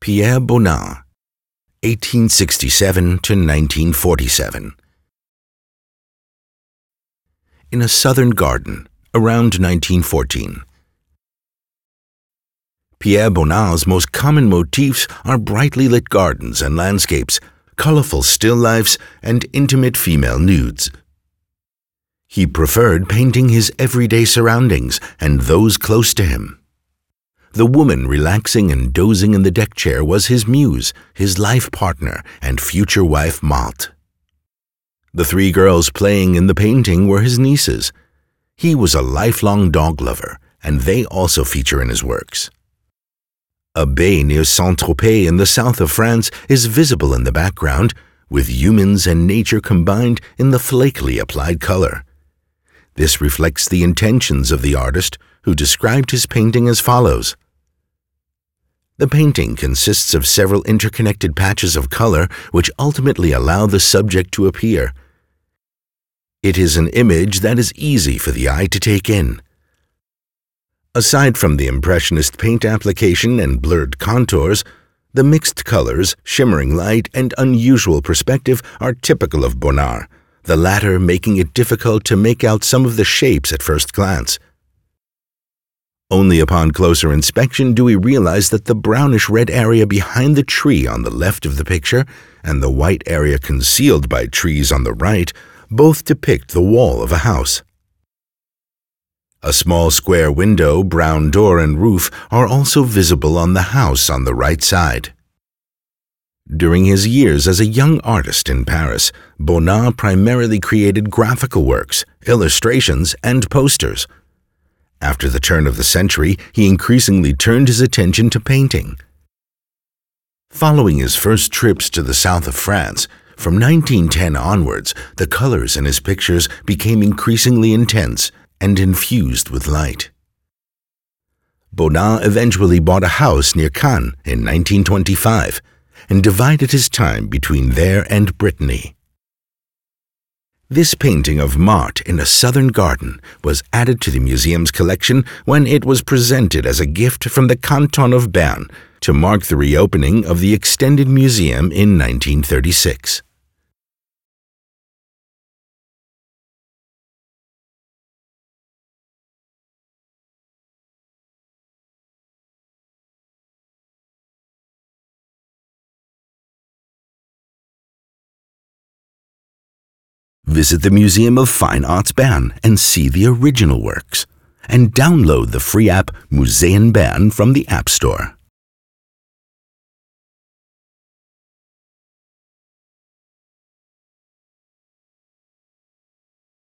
Pierre Bonnard, 1867 to 1947. In a southern garden, around 1914. Pierre Bonnard's most common motifs are brightly lit gardens and landscapes, colorful still lifes, and intimate female nudes. He preferred painting his everyday surroundings and those close to him. The woman relaxing and dozing in the deck chair was his muse, his life partner, and future wife Marthe. The three girls playing in the painting were his nieces. He was a lifelong dog lover, and they also feature in his works. A bay near Saint-Tropez in the south of France is visible in the background, with humans and nature combined in the flakily applied color. This reflects the intentions of the artist, who described his painting as follows. The painting consists of several interconnected patches of color which ultimately allow the subject to appear. It is an image that is easy for the eye to take in. Aside from the Impressionist paint application and blurred contours, the mixed colors, shimmering light, and unusual perspective are typical of Bonnard the latter making it difficult to make out some of the shapes at first glance. Only upon closer inspection do we realize that the brownish-red area behind the tree on the left of the picture and the white area concealed by trees on the right both depict the wall of a house. A small square window, brown door, and roof are also visible on the house on the right side. During his years as a young artist in Paris, Bonnard primarily created graphical works, illustrations, and posters. After the turn of the century, he increasingly turned his attention to painting. Following his first trips to the south of France, from 1910 onwards, the colors in his pictures became increasingly intense and infused with light. Bonnard eventually bought a house near Cannes in 1925 and divided his time between there and Brittany. This painting of Marthe in a southern garden was added to the museum's collection when it was presented as a gift from the Canton of Bern to mark the reopening of the extended museum in 1936. Visit the Museum of Fine Arts Bern and see the original works. And download the free app Museen Bern from the App Store.